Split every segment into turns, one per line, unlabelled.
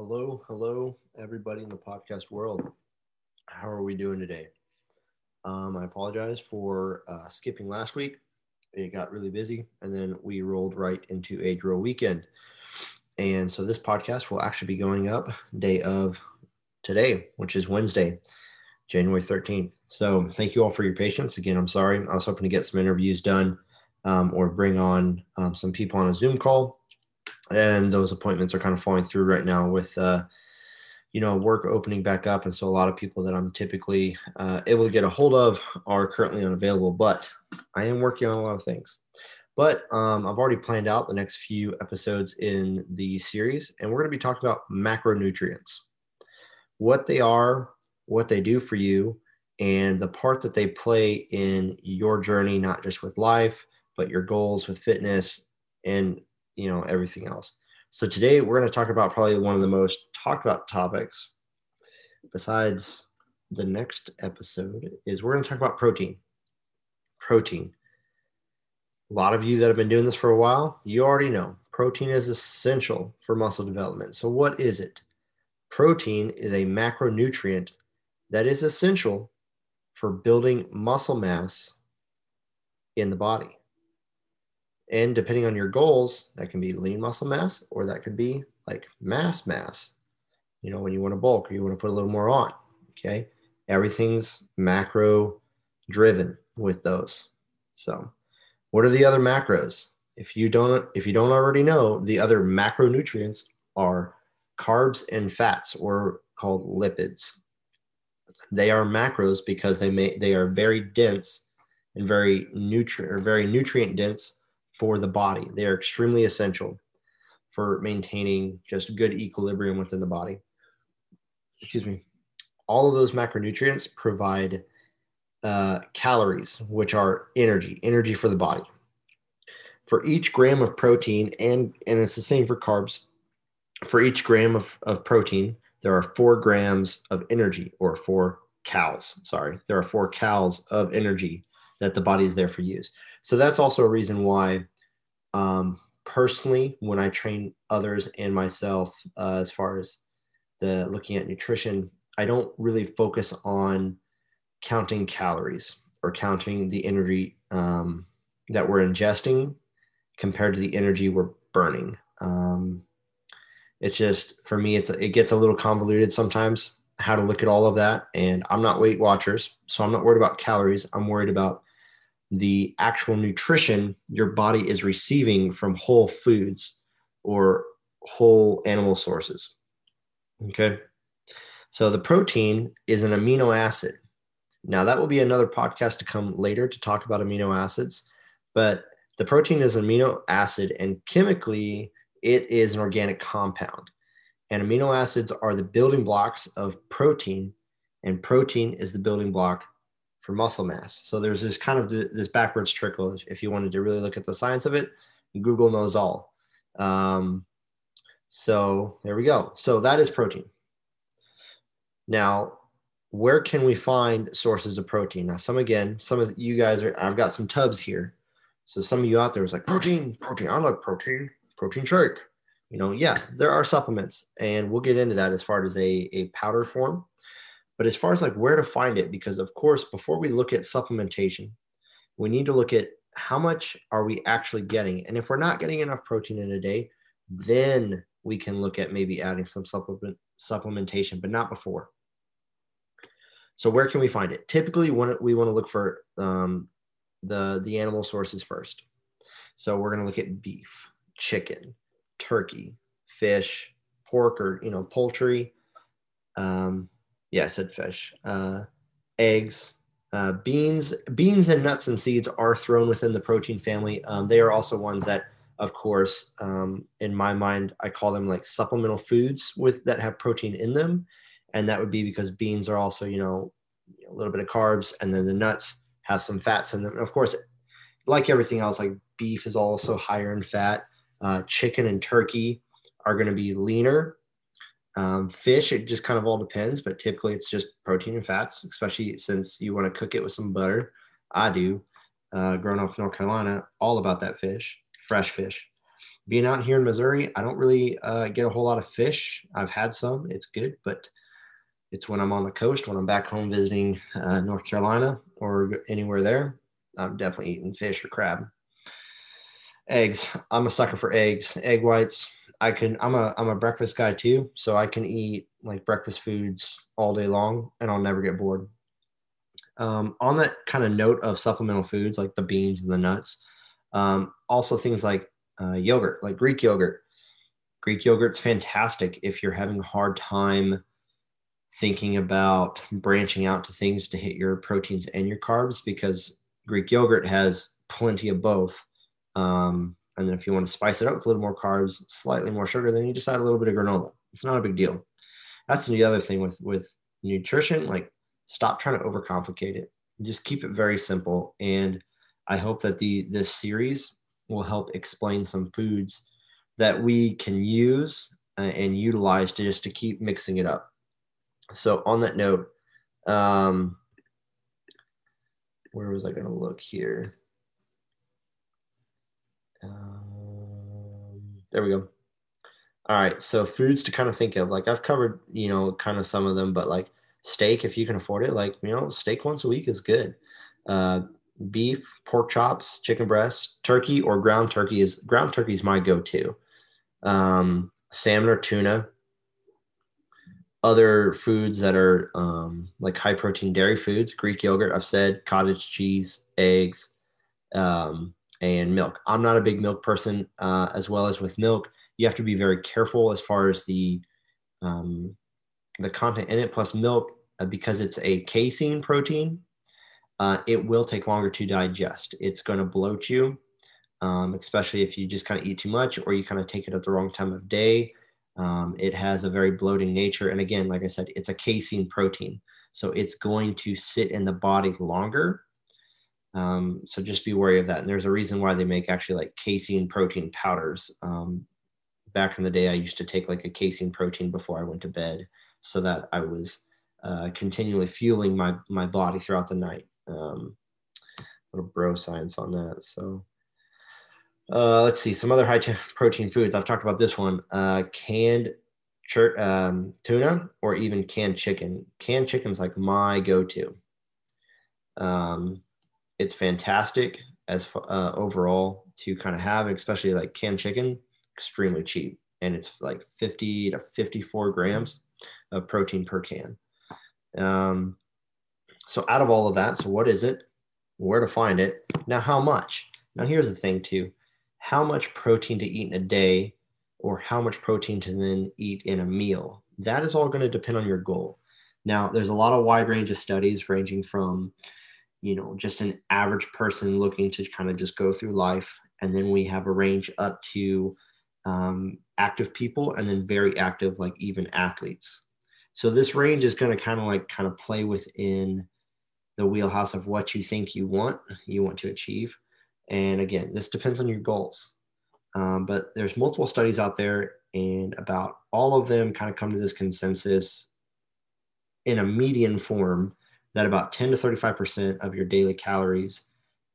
Hello, hello, everybody in the podcast world. How are we doing today? Um, I apologize for uh, skipping last week. It got really busy, and then we rolled right into a drill weekend. And so this podcast will actually be going up day of today, which is Wednesday, January 13th. So thank you all for your patience. Again, I'm sorry. I was hoping to get some interviews done um, or bring on um, some people on a Zoom call. And those appointments are kind of falling through right now with, uh, you know, work opening back up. And so a lot of people that I'm typically uh, able to get a hold of are currently unavailable, but I am working on a lot of things. But um, I've already planned out the next few episodes in the series, and we're going to be talking about macronutrients what they are, what they do for you, and the part that they play in your journey, not just with life, but your goals with fitness and you know everything else. So today we're going to talk about probably one of the most talked about topics besides the next episode is we're going to talk about protein. Protein. A lot of you that have been doing this for a while, you already know protein is essential for muscle development. So what is it? Protein is a macronutrient that is essential for building muscle mass in the body. And depending on your goals, that can be lean muscle mass or that could be like mass mass. You know, when you want to bulk or you want to put a little more on. Okay. Everything's macro driven with those. So, what are the other macros? If you don't if you don't already know, the other macronutrients are carbs and fats or called lipids. They are macros because they may they are very dense and very nutrient or very nutrient dense for the body. They are extremely essential for maintaining just good equilibrium within the body. Excuse me. All of those macronutrients provide uh, calories, which are energy, energy for the body. For each gram of protein, and and it's the same for carbs. For each gram of, of protein, there are four grams of energy, or four calories. Sorry, there are four calories of energy that the body is there for use. So that's also a reason why, um, personally, when I train others and myself, uh, as far as the looking at nutrition, I don't really focus on counting calories or counting the energy um, that we're ingesting compared to the energy we're burning. Um, it's just for me, it's it gets a little convoluted sometimes how to look at all of that. And I'm not Weight Watchers, so I'm not worried about calories. I'm worried about the actual nutrition your body is receiving from whole foods or whole animal sources. Okay. So the protein is an amino acid. Now, that will be another podcast to come later to talk about amino acids, but the protein is an amino acid, and chemically, it is an organic compound. And amino acids are the building blocks of protein, and protein is the building block for muscle mass. So there's this kind of this backwards trickle. If you wanted to really look at the science of it, Google knows all. Um, so there we go. So that is protein. Now, where can we find sources of protein? Now, some again, some of you guys are. I've got some tubs here. So some of you out there is like protein, protein. I love protein, protein shake. You know, yeah, there are supplements, and we'll get into that as far as a a powder form but as far as like where to find it, because of course, before we look at supplementation, we need to look at how much are we actually getting. And if we're not getting enough protein in a day, then we can look at maybe adding some supplement supplementation, but not before. So where can we find it? Typically, we want to look for um, the the animal sources first. So we're going to look at beef, chicken, turkey, fish, pork, or you know poultry, um, yeah, I said fish. Uh, eggs, uh, beans, beans and nuts and seeds are thrown within the protein family. Um, they are also ones that, of course, um, in my mind, I call them like supplemental foods with that have protein in them, and that would be because beans are also, you know, a little bit of carbs, and then the nuts have some fats in them. And of course, like everything else, like beef is also higher in fat. Uh, chicken and turkey are going to be leaner um, fish, it just kind of all depends, but typically it's just protein and fats, especially since you want to cook it with some butter. I do. Uh, growing up in North Carolina, all about that fish, fresh fish. being out here in Missouri, I don't really uh, get a whole lot of fish. I've had some, it's good, but it's when I'm on the coast, when I'm back home visiting uh, North Carolina or anywhere there, I'm definitely eating fish or crab. Eggs. I'm a sucker for eggs, egg whites. I can. I'm a. I'm a breakfast guy too, so I can eat like breakfast foods all day long, and I'll never get bored. Um, on that kind of note of supplemental foods like the beans and the nuts, um, also things like uh, yogurt, like Greek yogurt. Greek yogurt's fantastic if you're having a hard time thinking about branching out to things to hit your proteins and your carbs because Greek yogurt has plenty of both. Um, and then if you want to spice it up with a little more carbs, slightly more sugar, then you just add a little bit of granola. It's not a big deal. That's the other thing with with nutrition. Like, stop trying to overcomplicate it. Just keep it very simple. And I hope that the this series will help explain some foods that we can use uh, and utilize to just to keep mixing it up. So on that note, um, where was I going to look here? Um, there we go. All right, so foods to kind of think of. Like I've covered, you know, kind of some of them, but like steak, if you can afford it, like you know, steak once a week is good. Uh, beef, pork chops, chicken breast, turkey, or ground turkey is ground turkey is my go-to. Um, salmon or tuna. Other foods that are um, like high protein dairy foods, Greek yogurt, I've said, cottage cheese, eggs, um, and milk. I'm not a big milk person, uh, as well as with milk, you have to be very careful as far as the um, the content in it. Plus, milk uh, because it's a casein protein, uh, it will take longer to digest. It's going to bloat you, um, especially if you just kind of eat too much or you kind of take it at the wrong time of day. Um, it has a very bloating nature. And again, like I said, it's a casein protein. So it's going to sit in the body longer. Um, so just be wary of that. And there's a reason why they make actually like casein protein powders. Um, back in the day, I used to take like a casein protein before I went to bed so that I was uh, continually fueling my, my body throughout the night. Um, little bro science on that. So uh, let's see some other high t- protein foods. I've talked about this one: uh, canned um, tuna or even canned chicken. Canned chicken's like my go-to. Um, it's fantastic as uh, overall to kind of have, especially like canned chicken, extremely cheap, and it's like 50 to 54 grams of protein per can. Um, so out of all of that, so what is it? Where to find it? Now, how much? Now, here's the thing too: how much protein to eat in a day, or how much protein to then eat in a meal. That is all going to depend on your goal. Now, there's a lot of wide range of studies ranging from, you know, just an average person looking to kind of just go through life, and then we have a range up to um, active people, and then very active, like even athletes. So this range is going to kind of like kind of play within the wheelhouse of what you think you want, you want to achieve. And again, this depends on your goals. Um, but there's multiple studies out there, and about all of them kind of come to this consensus in a median form that about 10 to 35% of your daily calories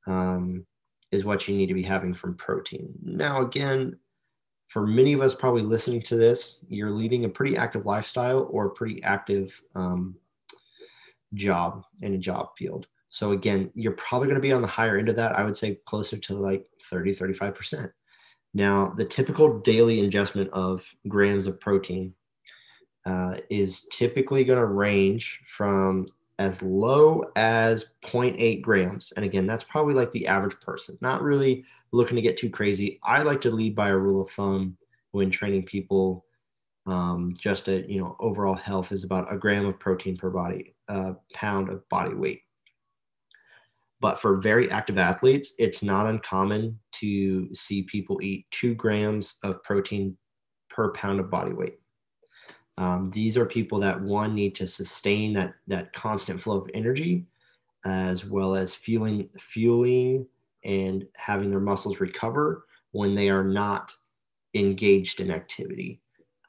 um, is what you need to be having from protein. Now, again, for many of us probably listening to this, you're leading a pretty active lifestyle or a pretty active um, job in a job field. So again, you're probably going to be on the higher end of that. I would say closer to like 30, 35%. Now, the typical daily ingestment of grams of protein uh, is typically going to range from as low as 0.8 grams. And again, that's probably like the average person, not really looking to get too crazy. I like to lead by a rule of thumb when training people um, just a you know overall health is about a gram of protein per body uh, pound of body weight but for very active athletes it's not uncommon to see people eat two grams of protein per pound of body weight um, these are people that one need to sustain that that constant flow of energy as well as fueling fueling and having their muscles recover when they are not engaged in activity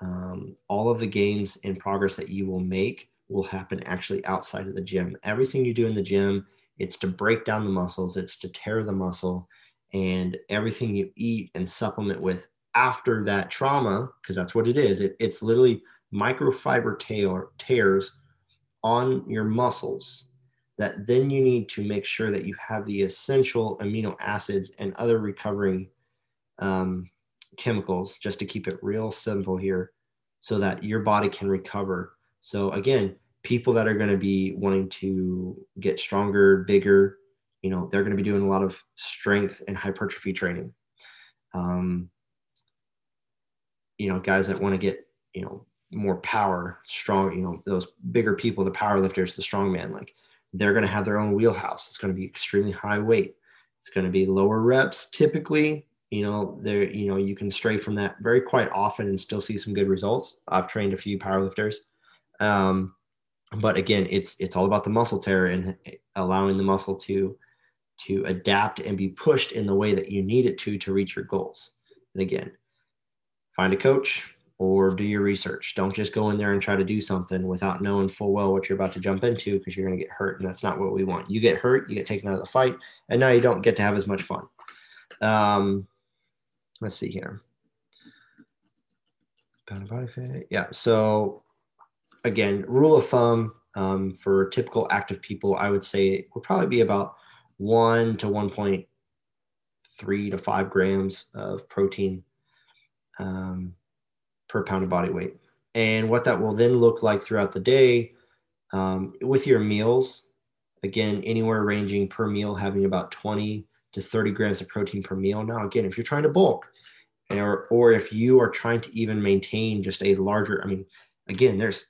um, all of the gains and progress that you will make will happen actually outside of the gym. Everything you do in the gym, it's to break down the muscles, it's to tear the muscle, and everything you eat and supplement with after that trauma, because that's what it is, it, it's literally microfiber tear, tears on your muscles that then you need to make sure that you have the essential amino acids and other recovering um, chemicals just to keep it real simple here so that your body can recover. So again people that are going to be wanting to get stronger bigger you know they're going to be doing a lot of strength and hypertrophy training. Um, you know guys that want to get you know more power strong you know those bigger people the power lifters the strong man like they're going to have their own wheelhouse. It's going to be extremely high weight. It's going to be lower reps typically you know there you know you can stray from that very quite often and still see some good results. I've trained a few powerlifters um, but again it's it's all about the muscle tear and allowing the muscle to to adapt and be pushed in the way that you need it to to reach your goals. And again find a coach or do your research don't just go in there and try to do something without knowing full well what you're about to jump into because you're going to get hurt and that's not what we want you get hurt you get taken out of the fight and now you don't get to have as much fun um, let's see here. Yeah. So again, rule of thumb um, for typical active people, I would say it would probably be about one to 1.3 to five grams of protein um, per pound of body weight. And what that will then look like throughout the day um, with your meals, again, anywhere ranging per meal having about 20 to 30 grams of protein per meal. Now, again, if you're trying to bulk, or or if you are trying to even maintain just a larger, I mean, again, there's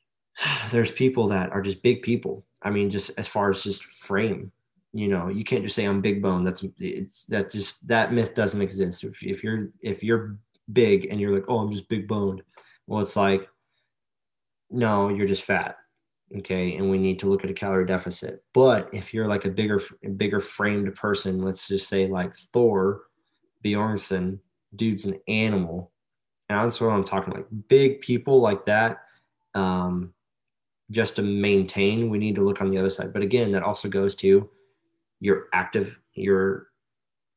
there's people that are just big people. I mean, just as far as just frame, you know, you can't just say I'm big bone. That's it's that just that myth doesn't exist. If, if you're if you're big and you're like, oh, I'm just big boned, well, it's like, no, you're just fat. Okay. And we need to look at a calorie deficit. But if you're like a bigger bigger framed person let's just say like thor bjornsson dude's an animal. And that's what i'm talking like big people like that um just to maintain we need to look on the other side. But again that also goes to your active your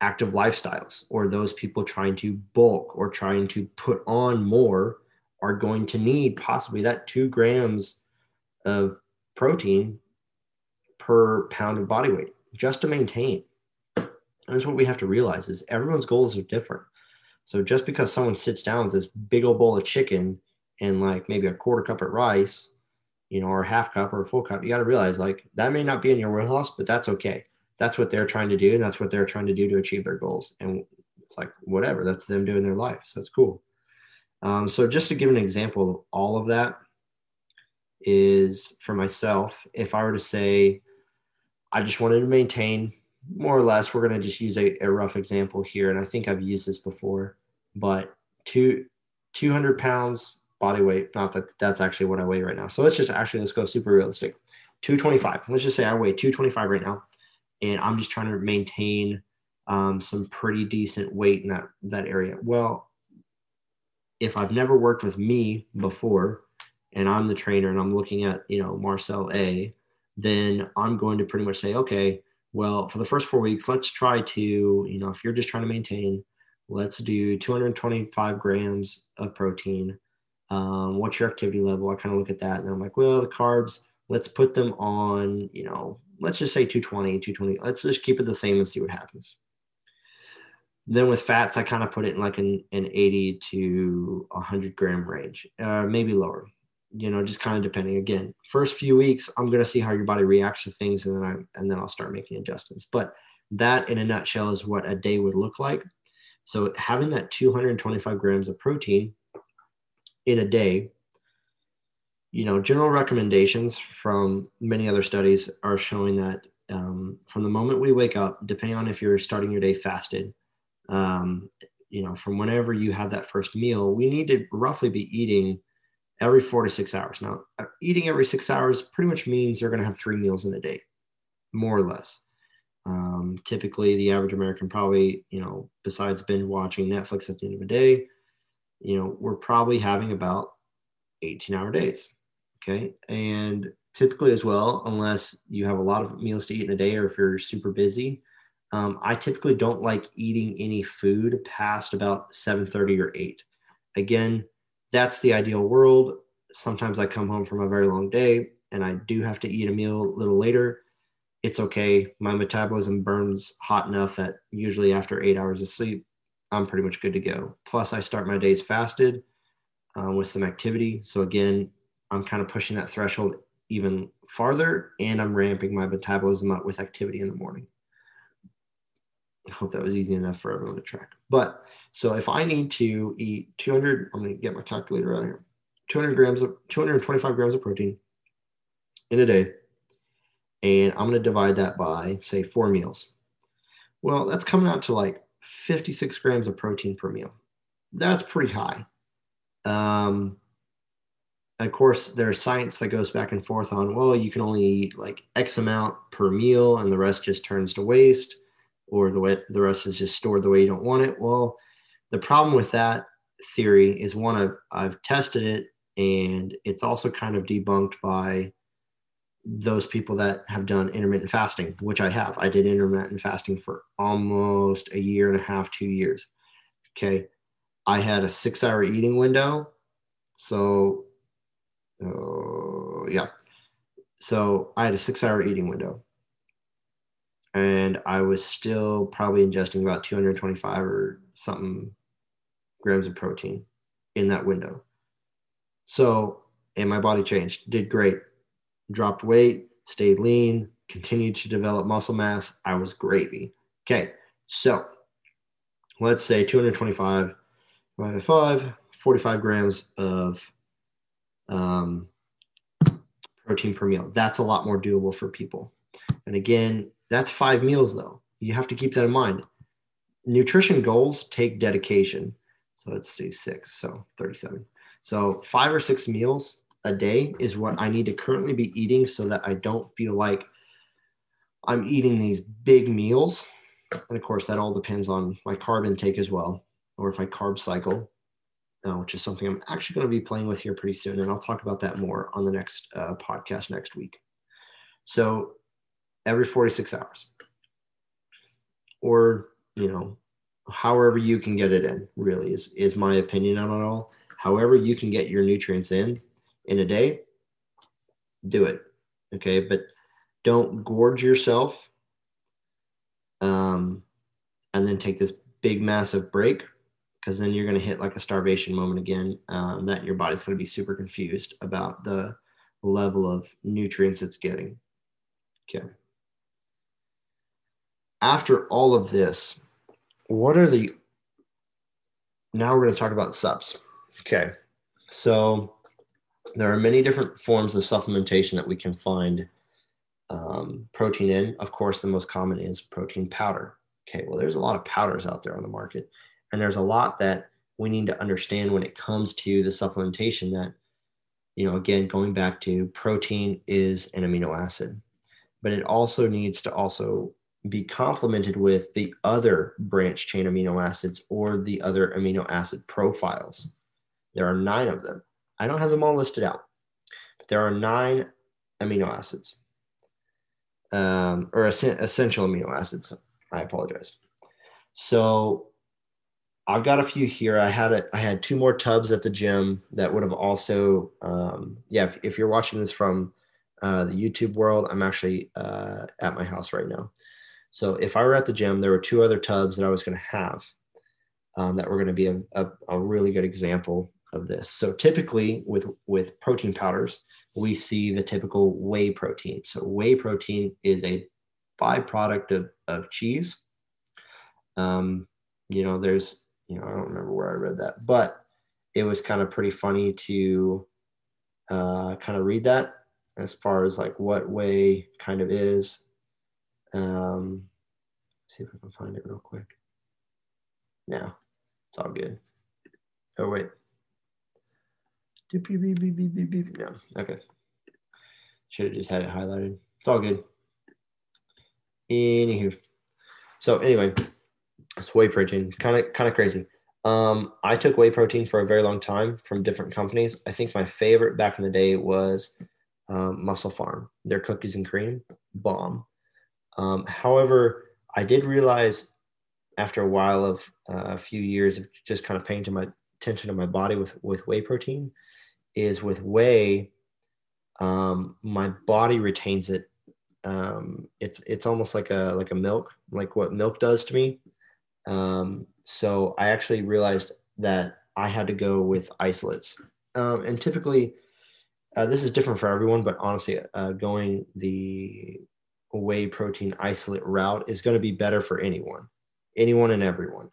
active lifestyles or those people trying to bulk or trying to put on more are going to need possibly that two grams of protein per pound of body weight just to maintain. That's what we have to realize is everyone's goals are different. So just because someone sits down with this big old bowl of chicken and like maybe a quarter cup of rice, you know, or a half cup or a full cup, you got to realize like that may not be in your wheelhouse, but that's okay. That's what they're trying to do. And that's what they're trying to do to achieve their goals. And it's like, whatever, that's them doing their life. So it's cool. Um, so just to give an example of all of that, is for myself, if I were to say, I just wanted to maintain more or less, we're going to just use a, a, rough example here. And I think I've used this before, but two, 200 pounds body weight. Not that that's actually what I weigh right now. So let's just actually, let's go super realistic. 225. Let's just say I weigh 225 right now. And I'm just trying to maintain um, some pretty decent weight in that, that area. Well, if I've never worked with me before, and I'm the trainer and I'm looking at, you know, Marcel A, then I'm going to pretty much say, okay, well, for the first four weeks, let's try to, you know, if you're just trying to maintain, let's do 225 grams of protein. Um, what's your activity level? I kind of look at that and I'm like, well, the carbs, let's put them on, you know, let's just say 220, 220. Let's just keep it the same and see what happens. Then with fats, I kind of put it in like an, an 80 to 100 gram range, uh, maybe lower you know, just kind of depending. Again, first few weeks, I'm going to see how your body reacts to things, and then I and then I'll start making adjustments. But that, in a nutshell, is what a day would look like. So having that 225 grams of protein in a day, you know, general recommendations from many other studies are showing that um, from the moment we wake up, depending on if you're starting your day fasted, um, you know, from whenever you have that first meal, we need to roughly be eating every four to six hours. Now, uh, eating every six hours pretty much means you're going to have three meals in a day, more or less. Um, typically, the average American probably, you know, besides binge watching Netflix at the end of the day, you know, we're probably having about 18 hour days. Okay. And typically, as well, unless you have a lot of meals to eat in a day or if you're super busy, Um, I typically don't like eating any food past about 7:30 or 8. Again, that's the ideal world. Sometimes I come home from a very long day and I do have to eat a meal a little later. It's okay. My metabolism burns hot enough that usually after eight hours of sleep, I'm pretty much good to go. Plus, I start my days fasted uh, with some activity. So, again, I'm kind of pushing that threshold even farther and I'm ramping my metabolism up with activity in the morning. I hope that was easy enough for everyone to track. But so if I need to eat 200, I'm going to get my calculator out here 200 grams of 225 grams of protein in a day. And I'm going to divide that by, say, four meals. Well, that's coming out to like 56 grams of protein per meal. That's pretty high. Um, of course, there's science that goes back and forth on, well, you can only eat like X amount per meal and the rest just turns to waste, or the way the rest is just stored the way you don't want it. Well, the problem with that theory is one, I've, I've tested it and it's also kind of debunked by those people that have done intermittent fasting, which I have. I did intermittent fasting for almost a year and a half, two years. Okay. I had a six hour eating window. So, uh, yeah. So I had a six hour eating window. And I was still probably ingesting about 225 or something grams of protein in that window. So, and my body changed, did great dropped weight, stayed lean, continued to develop muscle mass. I was gravy. Okay, so let's say 225 divided by 5, 45 grams of um, protein per meal. That's a lot more doable for people. And again, that's five meals though. You have to keep that in mind. Nutrition goals take dedication. So let's see, six, so 37. So five or six meals a day is what I need to currently be eating so that I don't feel like I'm eating these big meals. And of course, that all depends on my carb intake as well, or if I carb cycle, uh, which is something I'm actually going to be playing with here pretty soon. And I'll talk about that more on the next uh, podcast next week. So every 46 hours, or, you know, however you can get it in, really is, is my opinion on it all. However, you can get your nutrients in in a day, do it. Okay. But don't gorge yourself um, and then take this big, massive break because then you're going to hit like a starvation moment again. Um, that your body's going to be super confused about the level of nutrients it's getting. Okay. After all of this, what are the now we're going to talk about subs. Okay. So there are many different forms of supplementation that we can find um, protein in. Of course, the most common is protein powder. Okay, well, there's a lot of powders out there on the market, and there's a lot that we need to understand when it comes to the supplementation that, you know, again, going back to protein is an amino acid, but it also needs to also be complemented with the other branch chain amino acids or the other amino acid profiles. There are nine of them. I don't have them all listed out, but there are nine amino acids, um, or es- essential amino acids. I apologize. So I've got a few here. I had it. I had two more tubs at the gym that would have also, um, yeah. If, if, you're watching this from uh, the YouTube world, I'm actually uh, at my house right now. So if I were at the gym, there were two other tubs that I was going to have um, that were going to be a, a, a really good example of this. So typically with with protein powders, we see the typical whey protein. So whey protein is a byproduct of, of cheese. Um, you know, there's, you know, I don't remember where I read that, but it was kind of pretty funny to uh, kind of read that as far as like what whey kind of is. Um, see if I can find it real quick. No, it's all good. Oh, wait. No, okay. Should have just had it highlighted. It's all good. Anywho, so anyway, it's whey protein. Kind of kind of crazy. Um, I took whey protein for a very long time from different companies. I think my favorite back in the day was um, MusclePharm. Their cookies and cream, bomb. Um, however, I did realize after a while of uh, a few years of just kind of paying to my attention to my body with with whey protein is with whey um, my body retains it um, it's it's almost like a like a milk like what milk does to me um, so i actually realized that i had to go with isolates. Um, and typically uh, this is different for everyone but honestly uh, going the whey protein isolate route is going to be better for anyone anyone and everyone.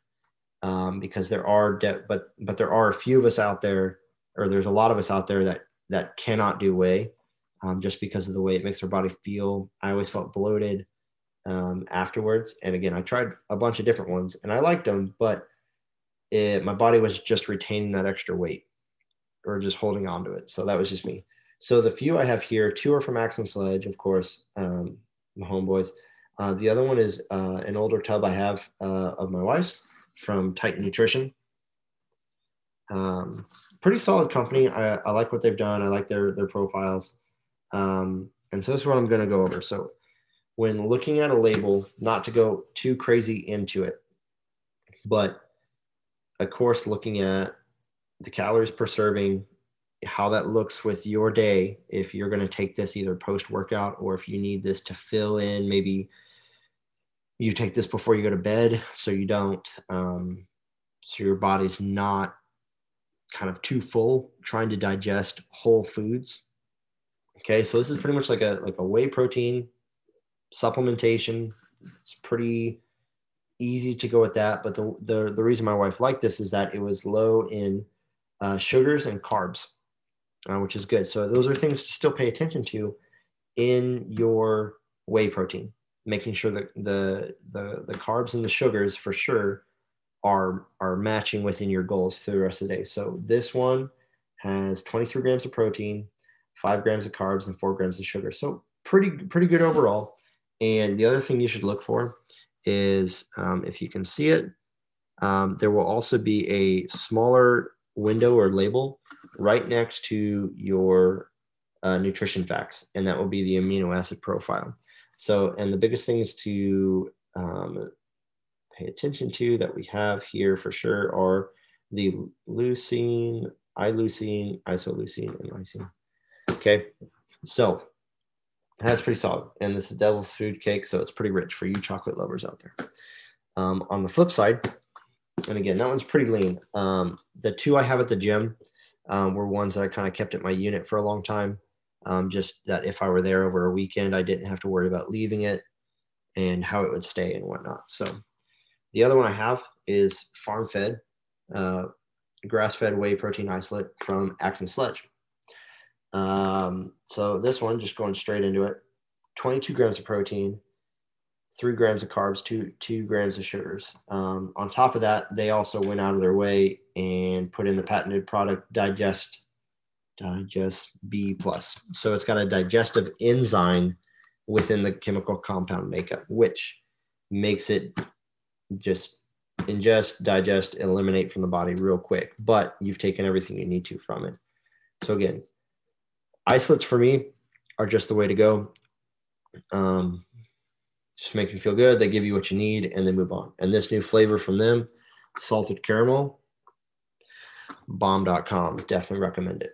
Um, because there are de- but but there are a few of us out there or there's a lot of us out there that that cannot do whey um, just because of the way it makes our body feel. I always felt bloated um, afterwards and again i tried a bunch of different ones and i liked them but it, my body was just retaining that extra weight or just holding on to it so that was just me so the few i have here two are from axe and sledge of course um, my homeboys uh, the other one is uh, an older tub I have uh, of my wife's from Titan Nutrition. Um, pretty solid company. I, I, like what they've done. I like their their profiles. Um, and so this is what I'm going to go over. So when looking at a label, not to go too crazy into it, but of course looking at the calories per serving, how that looks with your day if you're going to take this either post workout or if you need this to fill in maybe you take this before you go to bed so you don't um, so your body's not kind of too full trying to digest whole foods. Okay so this is pretty much like a like a whey protein supplementation it's pretty easy to go with that but the the, the reason my wife liked this is that it was low in uh, sugars and carbs uh, which is good so those are things to still pay attention to in your whey protein making sure that the the the carbs and the sugars for sure are are matching within your goals through the rest of the day. So this one has 23 grams of protein, five grams of carbs, and four grams of sugar. So pretty pretty good overall. And the other thing you should look for is um, if you can see it, um, there will also be a smaller window or label right next to your uh, nutrition facts, and that will be the amino acid profile. So, and the biggest things to um, pay attention to that we have here for sure are the leucine, iLeucine, isoleucine, and lysine. Okay, so that's pretty solid. And this is a devil's food cake, so it's pretty rich for you chocolate lovers out there. Um, on the flip side, and again, that one's pretty lean. Um, the two I have at the gym um, were ones that I kind of kept at my unit for a long time um, just that if I were there over a weekend, I didn't have to worry about leaving it and how it would stay and whatnot. So the other one I have is farm fed, uh, grass fed whey protein isolate from and Sledge. Um, so this one, just going straight into it, 22 grams of protein, three grams of carbs, two two grams of sugars. Um, on top of that, they also went out of their way and put in the patented product Digest digest B plus. So it's got a digestive enzyme within the chemical compound makeup, which makes it just ingest, digest, eliminate from the body real quick. But you've taken everything you need to from it. So again, isolates for me are just the way to go. Um, just make you feel good. They give you what you need, and they move on. And this new flavor from them, salted caramel, bomb.com. Definitely recommend it.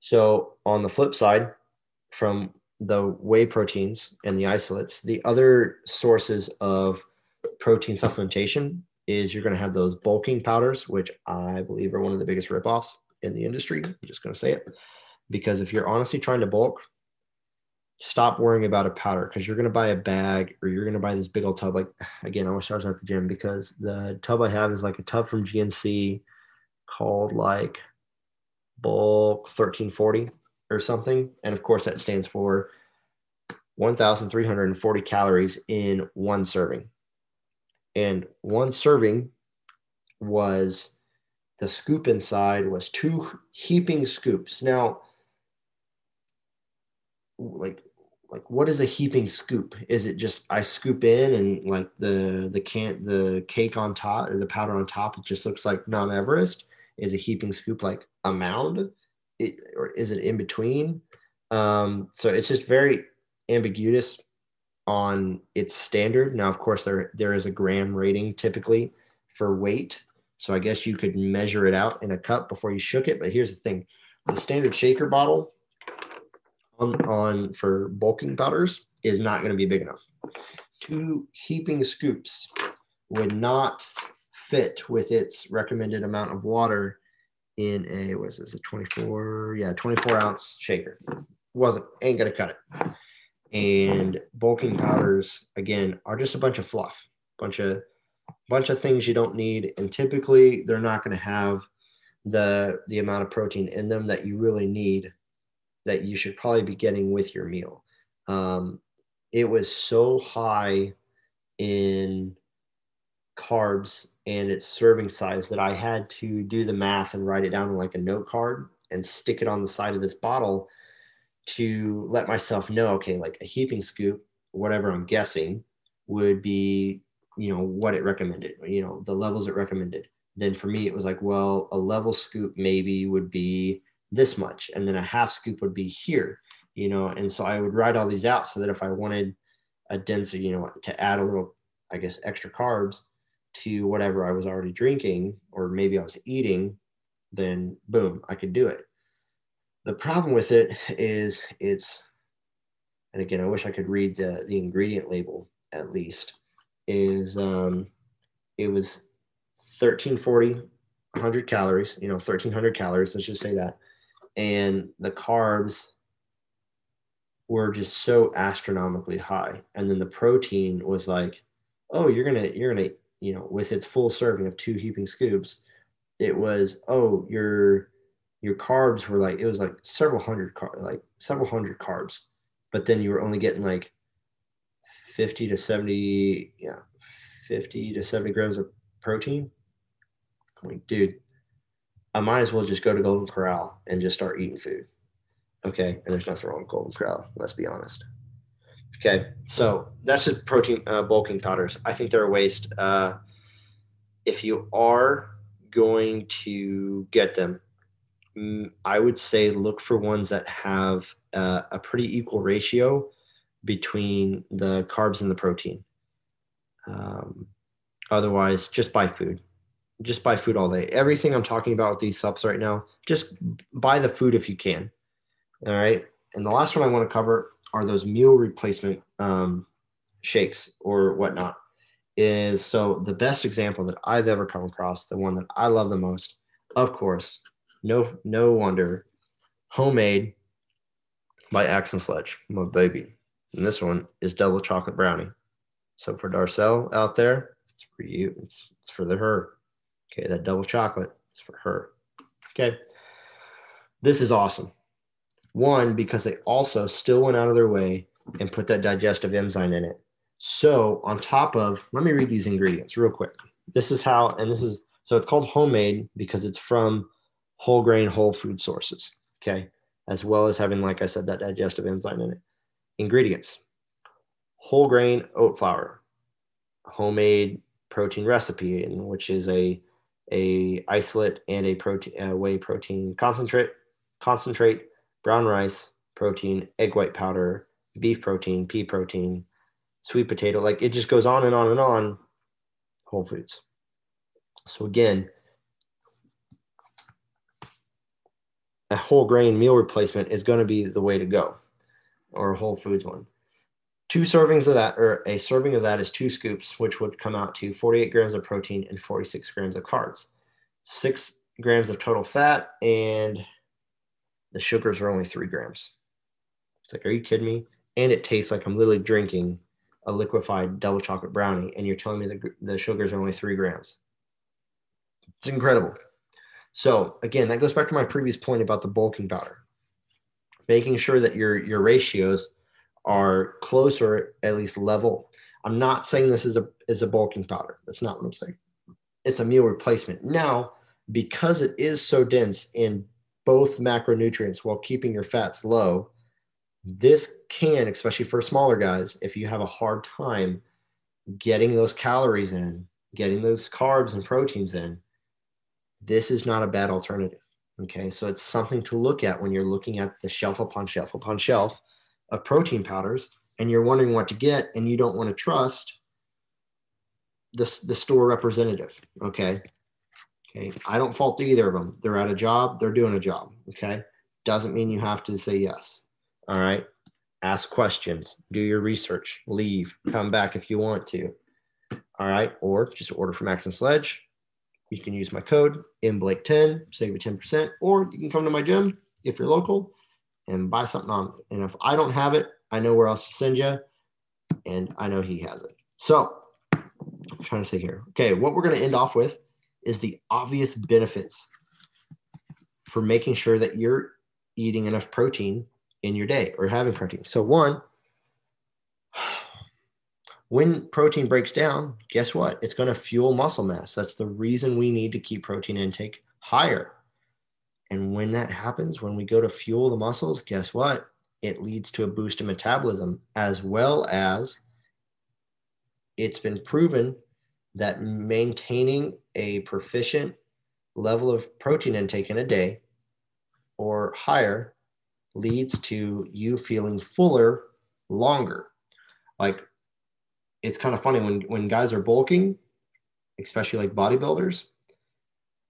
So on the flip side, from the whey proteins and the isolates, the other sources of protein supplementation is you're going to have those bulking powders, which I believe are one of the biggest ripoffs in the industry. I'm just going to say it because if you're honestly trying to bulk, stop worrying about a powder because you're going to buy a bag or you're going to buy this big old tub. Like again, I I was at the gym because the tub I have is like a tub from GNC called like bulk 1340 or something. And of course, that stands for 1,340 calories in one serving. And one serving was the scoop inside was two heaping scoops. Now, like like what is a heaping scoop? Is it just i scoop in and like the the can the cake on top or the powder on top it just looks like mount everest? Is a heaping scoop like a mound? It, or is it in between? Um, so it's just very ambiguous on its standard. Now, of course, there there is a gram rating typically for weight, so I guess you could measure it out in a cup before you shook it. But here's the thing: the standard shaker bottle on on for bulking powders is not going to be big enough. Two heaping scoops would not fit with its recommended amount of water in a what is this a 24 yeah 24 ounce shaker wasn't ain't gonna cut it and bulking powders again are just a bunch of fluff bunch of bunch of things you don't need and typically they're not going to have the the amount of protein in them that you really need that you should probably be getting with your meal. Um, it was so high in carbs and its serving size that i had to do the math and write it down on like a note card and stick it on the side of this bottle to let myself know okay like a heaping scoop whatever i'm guessing would be you know what it recommended you know the levels it recommended. Then for me it was like well a level scoop maybe would be this much and then a half scoop would be here you know and so i would write all these out so that if i wanted a denser you know to add a little i guess extra carbs to whatever i was already drinking or maybe i was eating then boom i could do it the problem with it is it's, and again, I wish I could read the, the ingredient label at least, is um, it was 1340, 100 calories, you know, 1300 calories, let's just say that. And the carbs were just so astronomically high. And then the protein was like, oh, you're to, you're to, you know, with its full serving of two heaping scoops, it was, oh, you're, your carbs were like it was like several hundred car like several hundred carbs, but then you were only getting like 50 to 70, yeah, 50 to 70 grams of protein. I'm like, dude, I might as well just go to Golden Corral and just start eating food. Okay. And there's nothing wrong with Golden Corral. Let's be honest. Okay. So that's just protein uh, bulking powders. I think they're a waste. Uh, if you are going to get them, Mm, I would say look for ones that have uh, a pretty equal ratio between the carbs and the protein. Um, otherwise, just buy food. Just buy food all day. Everything I'm talking about with these subs right now, just buy the food if you can. All right. And the last one I want to cover are those meal replacement um, shakes or whatnot. Is so the best example that I've ever come across, the one that I love the most, of course, no, no wonder. Homemade by Axe and Sledge, my baby. And this one is double chocolate brownie. So for Darcel out there, it's for you. It's, it's for the her. Okay, that double chocolate is for her. Okay. This is awesome. One, because they also still went out of their way and put that digestive enzyme in it. So on top of, let me read these ingredients real quick. This is how, and this is, so it's called homemade because it's from whole grain, whole food sources. Okay. As well as having, like I said, that digestive enzyme in it. Ingredients whole grain oat flour, homemade protein recipe, in which is a a isolate and a protein uh, whey protein concentrate, concentrate, brown rice protein, egg white powder, beef protein, pea protein, sweet potato. Like it just goes on and on and on. Whole foods. So again, a whole grain meal replacement is going to be the way to go, or a Whole Foods one. Two servings of that, or a serving of that, is two scoops, which would come out to 48 grams of protein and 46 grams of carbs, six grams of total fat, and the sugars are only three grams. It's like, are you kidding me? And it tastes like I'm literally drinking a liquefied double chocolate brownie, and you're telling me the, the sugars are only three grams. It's incredible. So again, that goes back to my previous point about the bulking powder. Making sure that your your ratios are close or at least level. I'm not saying this is a is a bulking powder. That's not what I'm saying. It's a meal replacement. Now, because it is so dense in both macronutrients while keeping your fats low, this can, especially for smaller guys, if you have a hard time getting those calories in, getting those carbs and proteins in, this is not a bad alternative. Okay, so it's something to look at when you're looking at the shelf upon shelf upon shelf of protein powders and you're wondering what to get and you don't want to trust the, the store representative. Okay. Okay. I don't fault either of them. They're at a job, they're doing a job. Okay. Doesn't mean you have to say yes. All right. Ask questions, do your research, leave, come back if you want to. All right. Or just order from and Sledge. You can use my code MBlake10, save you 10%, or you can come to my gym if you're local and buy something on. And if I don't have it, I know where else to send you, and I know he has it. So I'm trying to say here. Okay, what we're going to end off with is the obvious benefits for making sure that you're eating enough protein in your day or having protein. So, one, when protein breaks down, guess what? It's going to fuel muscle mass. That's the reason we need to keep protein intake higher. And when that happens, when we go to fuel the muscles, guess what? It leads to a boost in metabolism as well as it's been proven that maintaining a proficient level of protein intake in a day or higher leads to you feeling fuller longer. Like it's kind of funny when when guys are bulking, especially like bodybuilders,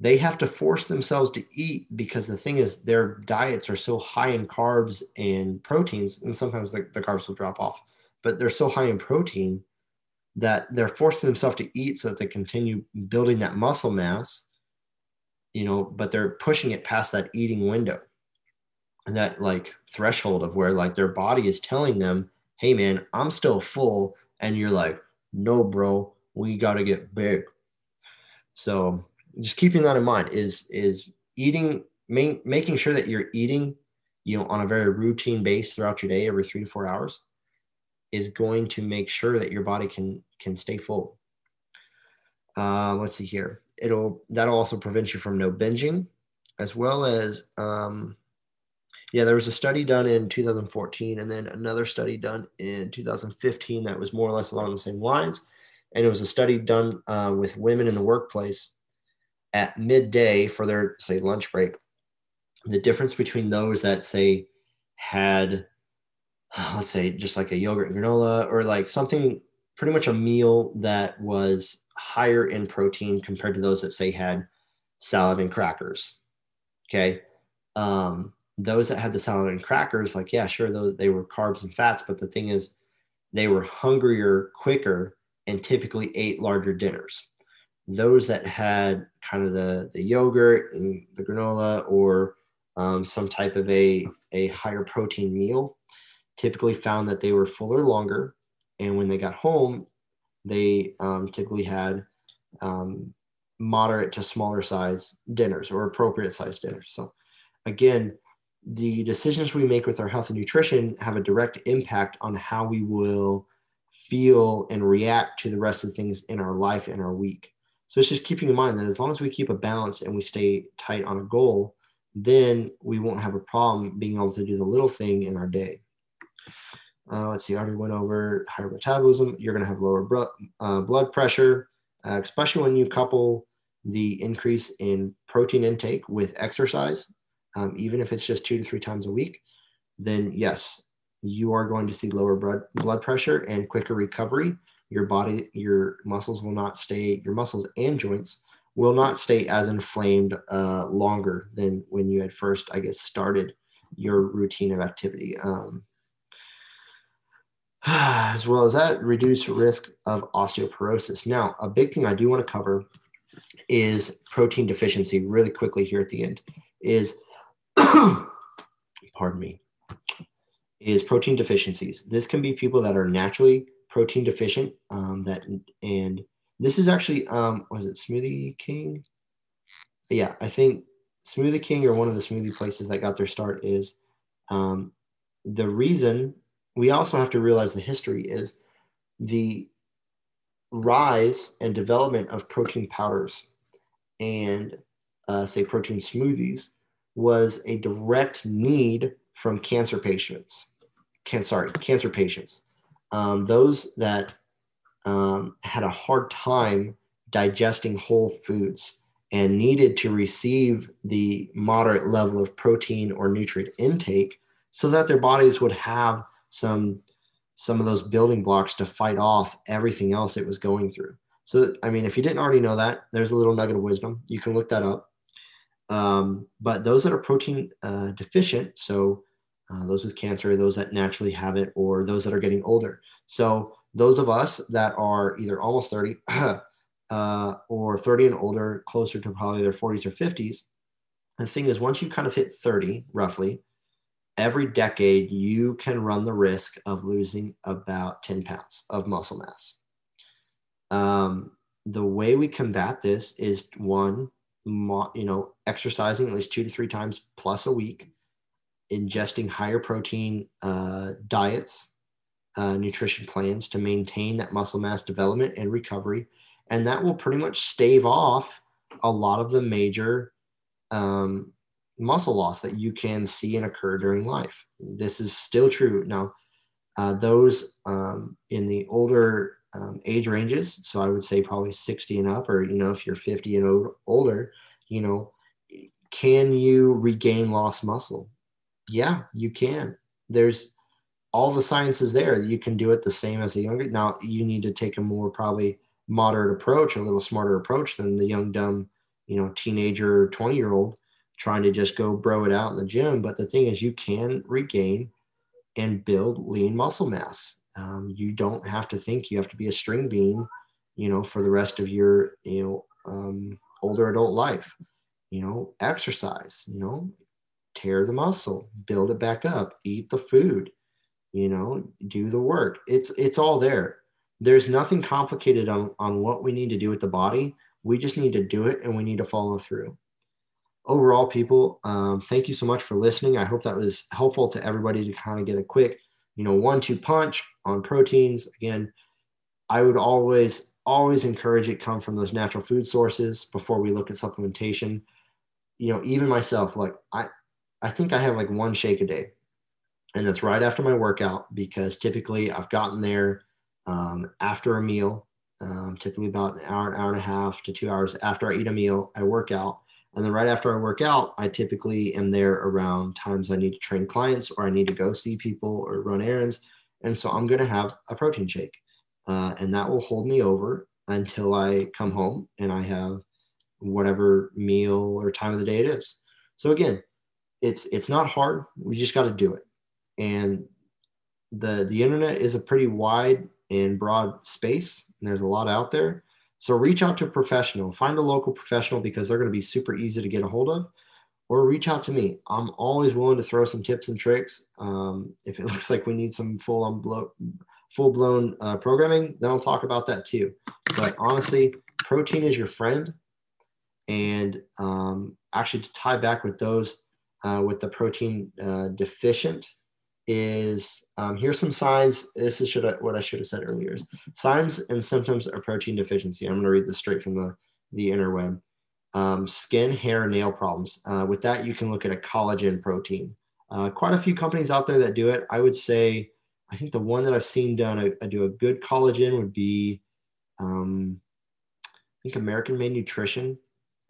they have to force themselves to eat because the thing is their diets are so high in carbs and proteins and sometimes the, the carbs will drop off but they're so high in protein that they're forcing themselves to eat so that they continue building that muscle mass you know but they're pushing it past that eating window. And that like threshold of where like their body is telling them hey man i'm still full and you're like no bro we got to get big. So just keeping that in mind is is eating making sure that you're eating you know on a very routine base throughout your day every three to four hours is going to make sure that your body can can stay full. Uh, let's see here. It'll that'll also prevent you from no binging, as well as um, yeah, there was a study done in 2014, and then another study done in 2015 that was more or less along the same lines, and it was a study done uh, with women in the workplace at midday for their say lunch break. The difference between those that say had let's say just like a yogurt and granola or like something pretty much a meal that was higher in protein compared to those that say had salad and crackers okay um, those that had the salad and crackers like yeah sure they were carbs and fats but the thing is they were hungrier quicker and typically ate larger dinners those that had kind of the the yogurt and the granola or um, some type of a a higher protein meal typically found that they were fuller longer. And when they got home, they um, typically had um, moderate to smaller size dinners or appropriate size dinners. So, again, the decisions we make with our health and nutrition have a direct impact on how we will feel and react to the rest of the things in our life and our week. So it's just keeping in mind that as long as we keep a balance and we stay tight on a goal, then we won't have a problem being able to do the little thing in our day. Uh, let's see, I already went over higher metabolism. You're going to have lower bro- uh, blood pressure, uh, especially when you couple the increase in protein intake with exercise, um, even if it's just two to three times a week. Then, yes, you are going to see lower blood, blood pressure and quicker recovery. Your body, your muscles will not stay, your muscles and joints will not stay as inflamed uh, longer than when you had first, I guess, started your routine of activity. Um, as well as that, reduce risk of osteoporosis. Now, a big thing I do want to cover is protein deficiency really quickly here at the end is pardon me is protein deficiencies this can be people that are naturally protein deficient um, that and this is actually um, was it smoothie king? Yeah i think smoothie king or one of the smoothie places that got their start is um, the reason we also have to realize the history is the rise and development of protein powders and uh, say protein smoothies was a direct need from cancer patients. Can sorry cancer patients um, those that um, had a hard time digesting whole foods and needed to receive the moderate level of protein or nutrient intake so that their bodies would have some some of those building blocks to fight off everything else it was going through. So, I mean, if you didn't already know that, there's a little nugget of wisdom. You can look that up. Um, but those that are protein uh, deficient, so uh, those with cancer, those that naturally have it, or those that are getting older. So, those of us that are either almost 30 uh, or 30 and older, closer to probably their 40s or 50s, the thing is, once you kind of hit 30, roughly, every decade you can run the risk of losing about 10 pounds of muscle mass. Um, the way we combat this is one, you know, exercising at least two to three times plus a week, ingesting higher protein uh, diets, uh, nutrition plans to maintain that muscle mass development and recovery. And that will pretty much stave off a lot of the major um, muscle loss that you can see and occur during life. This is still true. Now, uh, those um, in the older um, age ranges, so I would say probably 60 and up, or, you know, if you're 50 and older, you know, can you regain lost muscle? Yeah, you can. There's all the science is there. You can do it the same as a younger. Now, you need to take a more probably moderate approach, a little smarter approach than the young, dumb, you know, teenager, 20 year old trying to just go bro it out in the gym. But the thing is, you can regain and build lean muscle mass. Um, you don't have to think you have to be a string bean, you know, for the rest of your, you know, um, older adult life. You know, exercise, you know, tear the muscle, build it back up, eat the food, you know, do the work. It's it's all there. There's nothing complicated on, on what we need to do with the body. We just need to do it and we need to follow through overall, people, um, thank you so much for listening. I hope that was helpful to everybody to kind of get a quick, you know, one two punch on proteins. Again, I would always, always encourage it come from those natural food sources before we look at supplementation. You know, even myself, like I, I think I have like one shake a day, and that's right after my workout because typically I've gotten there um, after a meal, um, typically about an hour, an hour and a half to two hours after I eat a meal. I work out and then right after I work out, I typically am there around times I need to train clients or I need to go see people or run errands. And so I'm going to have a protein shake. Uh, and that will hold me over until I come home and I have whatever meal or time of the day it is. So again, it's it's not hard. We just got to do it. And the the internet is a pretty wide and broad space, and there's a lot out there. So reach out to a professional, find a local professional because they're going to be super easy to get a hold of, or reach out to me. I'm always willing to throw some tips and tricks. Um, if it looks like we need some full on blow, full blown uh, programming, then I'll talk about that too. But honestly, protein is your friend, and um, actually to tie back with those uh, with the protein uh, deficient is um, here's some signs. This is should I, what I should have said earlier. Is signs and symptoms of protein deficiency. I'm going to read this straight from the the interweb. Um, skin, hair, nail problems. Uh, with that, you can look at a collagen protein. Uh, quite a few companies out there that do it. I would say, I think the one that I've seen done a do a good collagen would be, um, I think American Made Nutrition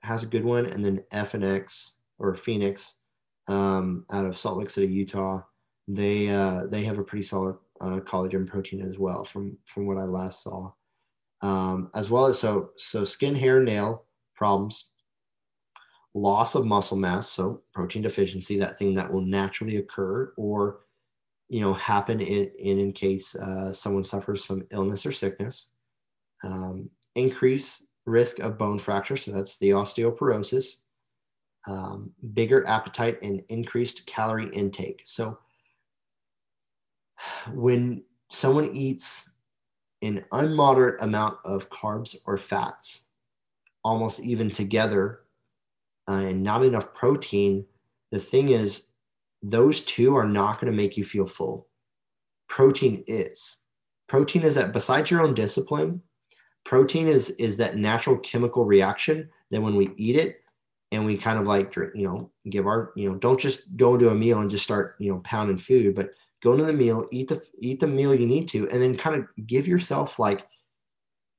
has a good one, and then F and X or Phoenix um, out of Salt Lake City, Utah they uh, they have a pretty solid uh, collagen protein as well from from what I last saw. Um, as well as so so skin, hair, nail problems, loss of muscle mass, so protein deficiency, that thing that will naturally occur or you know happen in in, in case uh, someone suffers some illness or sickness. Um, increase risk of bone fracture, so that's the osteoporosis. Um, bigger appetite and increased calorie intake. So when someone eats an unmoderate amount of carbs or fats, almost even together, uh, and not enough protein, the thing is, those two are not going to make you feel full. Protein is. Protein is that besides your own discipline, protein is is that natural chemical reaction that when we eat it and we kind of like you know give our you know don't just go to a meal and just start you know pounding food but go to the meal, eat the eat the meal you need to, and then kind of give yourself like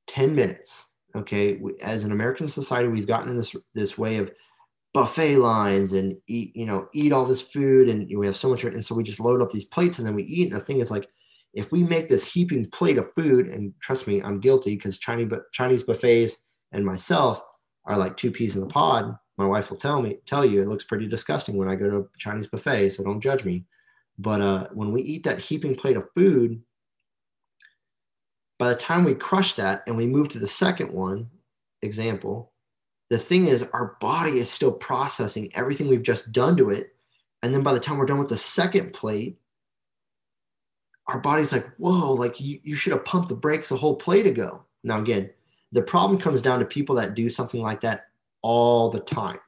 10 minutes. Okay. As an American society, we've gotten in this this way of buffet lines and eat, you know, eat all this food and we have so much and so we just load up these plates and then we eat. And the thing is like if we make this heaping plate of food, and trust me, I'm guilty because Chinese Chinese buffets and myself are like two peas in a pod. My wife will tell me, tell you, it looks pretty disgusting when I go to a Chinese buffet, so don't judge me. But uh, when we eat that heaping plate of food, by the time we crush that and we move to the second one, example, the thing is our body is still processing everything we've just done to it. And then by the time we're done with the second plate, our body's like, whoa, like you, you should have pumped the brakes a whole plate ago. Now, again, the problem comes down to people that do something like that all the time.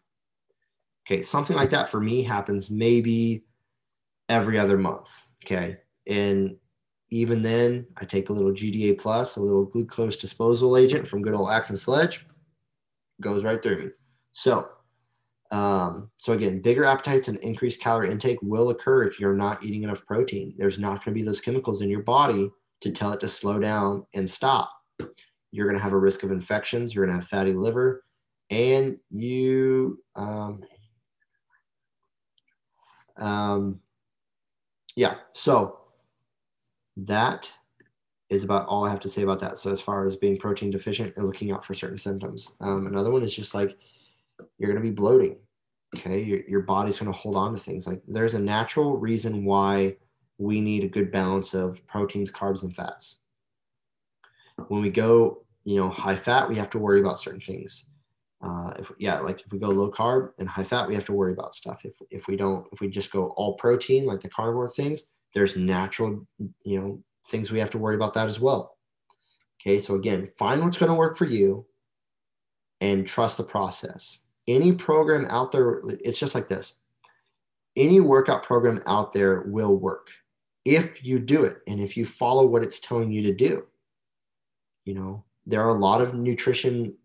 Okay, something like that for me happens maybe every other month. Okay, and even then, I take a little GDA plus, a little glucose disposal agent from good old Axe and Sledge, goes right through me. So, um, so again, bigger appetites and increased calorie intake will occur if you're not eating enough protein. There's not going to be those chemicals in your body to tell it to slow down and stop. You're going to have a risk of infections. You're going to have fatty liver, and you, um, um, yeah. So that is about all I have to say about that. So as far as being protein deficient and looking out for certain symptoms, um, another one is just like you're going to be bloating. Okay, your, your body's going to hold on to things. Like there's a natural reason why we need a good balance of proteins, carbs, and fats. When we go, you know, high fat, we have to worry about certain things. Uh, if yeah, like if we go low carb and high fat, we have to worry about stuff. If if we don't, if we just go all protein, like the carnivore things, there's natural, you know, things we have to worry about that as well. Okay, so again, find what's going to work for you and trust the process. Any program out there, it's just like this. Any workout program out there will work if you do it and if you follow what it's telling you to do. You know, there are a lot of nutrition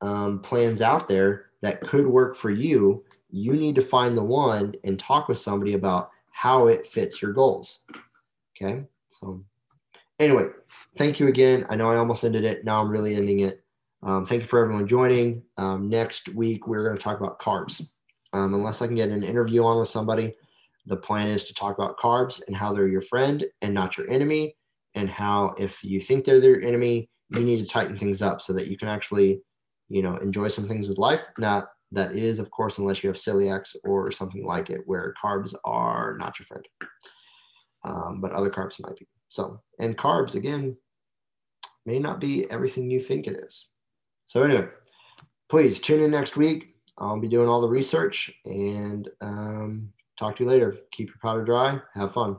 um, plans out there that could work for you. You need to find the one and talk with somebody about how it fits your goals. Okay. So, anyway, thank you again. I know I almost ended it. Now I'm really ending it. Um, thank you for everyone joining. Um, next week, we're going to talk about carbs. Um, unless I can get an interview on with somebody, the plan is to talk about carbs and how they're your friend and not your enemy, and how if you think they're their enemy, you need to tighten things up so that you can actually, you know, enjoy some things with life. Not that is, of course, unless you have celiacs or something like it, where carbs are not your friend, um, but other carbs might be. So, and carbs again may not be everything you think it is. So anyway, please tune in next week. I'll be doing all the research and um, talk to you later. Keep your powder dry. Have fun.